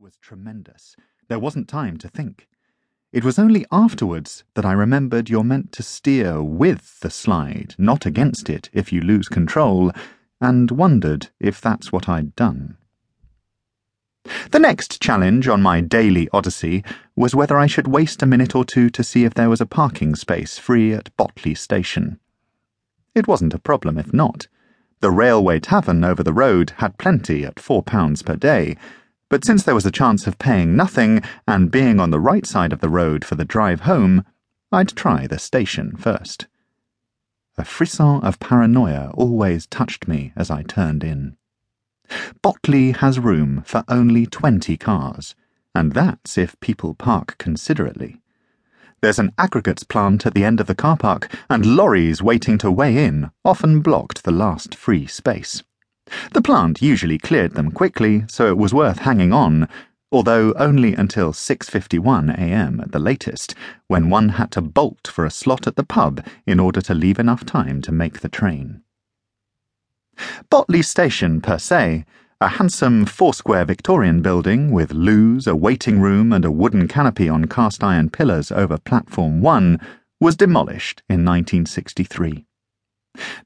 was tremendous. There wasn't time to think. It was only afterwards that I remembered you're meant to steer with the slide, not against it if you lose control, and wondered if that's what I'd done. The next challenge on my daily odyssey was whether I should waste a minute or two to see if there was a parking space free at Botley Station. It wasn't a problem if not. The railway tavern over the road had plenty at four pounds per day but since there was a chance of paying nothing and being on the right side of the road for the drive home, I'd try the station first. A frisson of paranoia always touched me as I turned in. Botley has room for only twenty cars, and that's if people park considerately. There's an aggregates plant at the end of the car park, and lorries waiting to weigh in often blocked the last free space. The plant usually cleared them quickly, so it was worth hanging on, although only until 6:51 a.m. at the latest, when one had to bolt for a slot at the pub in order to leave enough time to make the train. Botley Station per se, a handsome four-square Victorian building with loos, a waiting room, and a wooden canopy on cast iron pillars over platform 1, was demolished in 1963.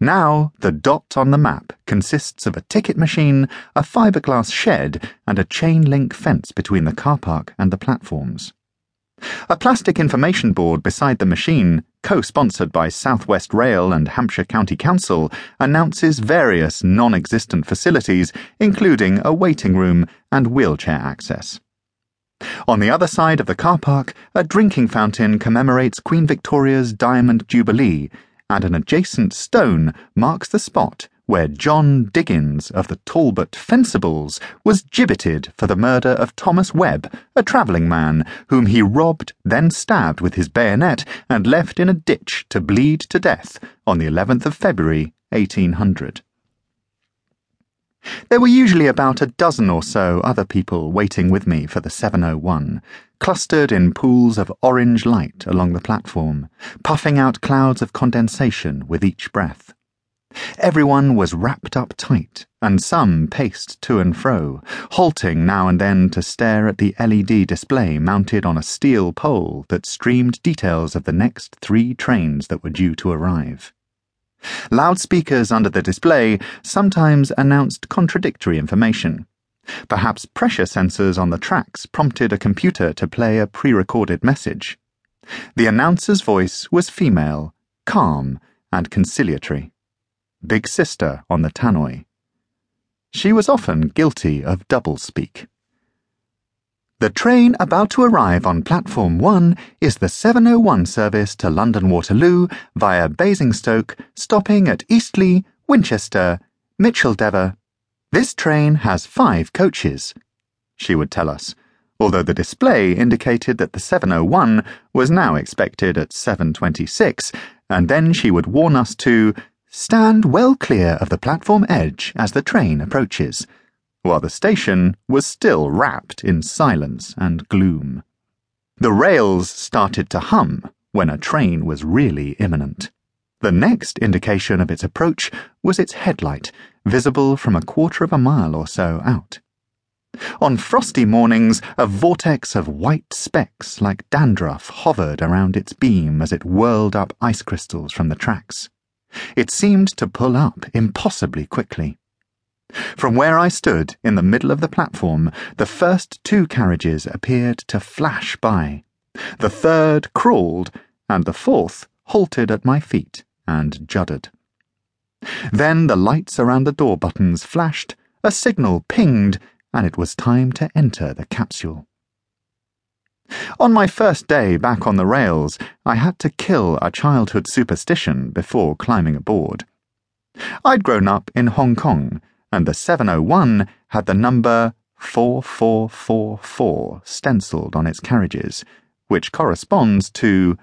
Now, the dot on the map consists of a ticket machine, a fiberglass shed, and a chain link fence between the car park and the platforms. A plastic information board beside the machine, co sponsored by South West Rail and Hampshire County Council, announces various non existent facilities, including a waiting room and wheelchair access. On the other side of the car park, a drinking fountain commemorates Queen Victoria's Diamond Jubilee and an adjacent stone marks the spot where John Diggins of the Talbot Fencibles was gibbeted for the murder of Thomas Webb, a travelling man, whom he robbed, then stabbed with his bayonet, and left in a ditch to bleed to death on the 11th of February, 1800. There were usually about a dozen or so other people waiting with me for the 701, clustered in pools of orange light along the platform, puffing out clouds of condensation with each breath. Everyone was wrapped up tight, and some paced to and fro, halting now and then to stare at the LED display mounted on a steel pole that streamed details of the next three trains that were due to arrive. Loudspeakers under the display sometimes announced contradictory information. Perhaps pressure sensors on the tracks prompted a computer to play a pre recorded message. The announcer's voice was female, calm, and conciliatory. Big Sister on the tannoy. She was often guilty of doublespeak. The train about to arrive on platform 1 is the 701 service to London Waterloo via Basingstoke, stopping at Eastleigh, Winchester, Micheldever. This train has five coaches, she would tell us, although the display indicated that the 701 was now expected at 726, and then she would warn us to stand well clear of the platform edge as the train approaches while the station was still wrapped in silence and gloom. The rails started to hum when a train was really imminent. The next indication of its approach was its headlight, visible from a quarter of a mile or so out. On frosty mornings, a vortex of white specks like dandruff hovered around its beam as it whirled up ice crystals from the tracks. It seemed to pull up impossibly quickly. From where I stood in the middle of the platform, the first two carriages appeared to flash by. The third crawled, and the fourth halted at my feet and juddered. Then the lights around the door buttons flashed, a signal pinged, and it was time to enter the capsule. On my first day back on the rails, I had to kill a childhood superstition before climbing aboard. I'd grown up in Hong Kong and the 701 had the number 4444 stenciled on its carriages, which corresponds to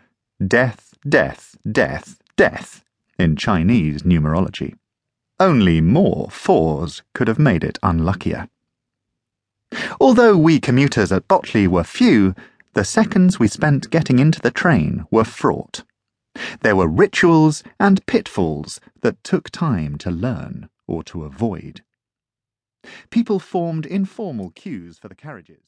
death, death, death, death in Chinese numerology. Only more fours could have made it unluckier. Although we commuters at Botley were few, the seconds we spent getting into the train were fraught. There were rituals and pitfalls that took time to learn or to avoid. People formed informal queues for the carriages.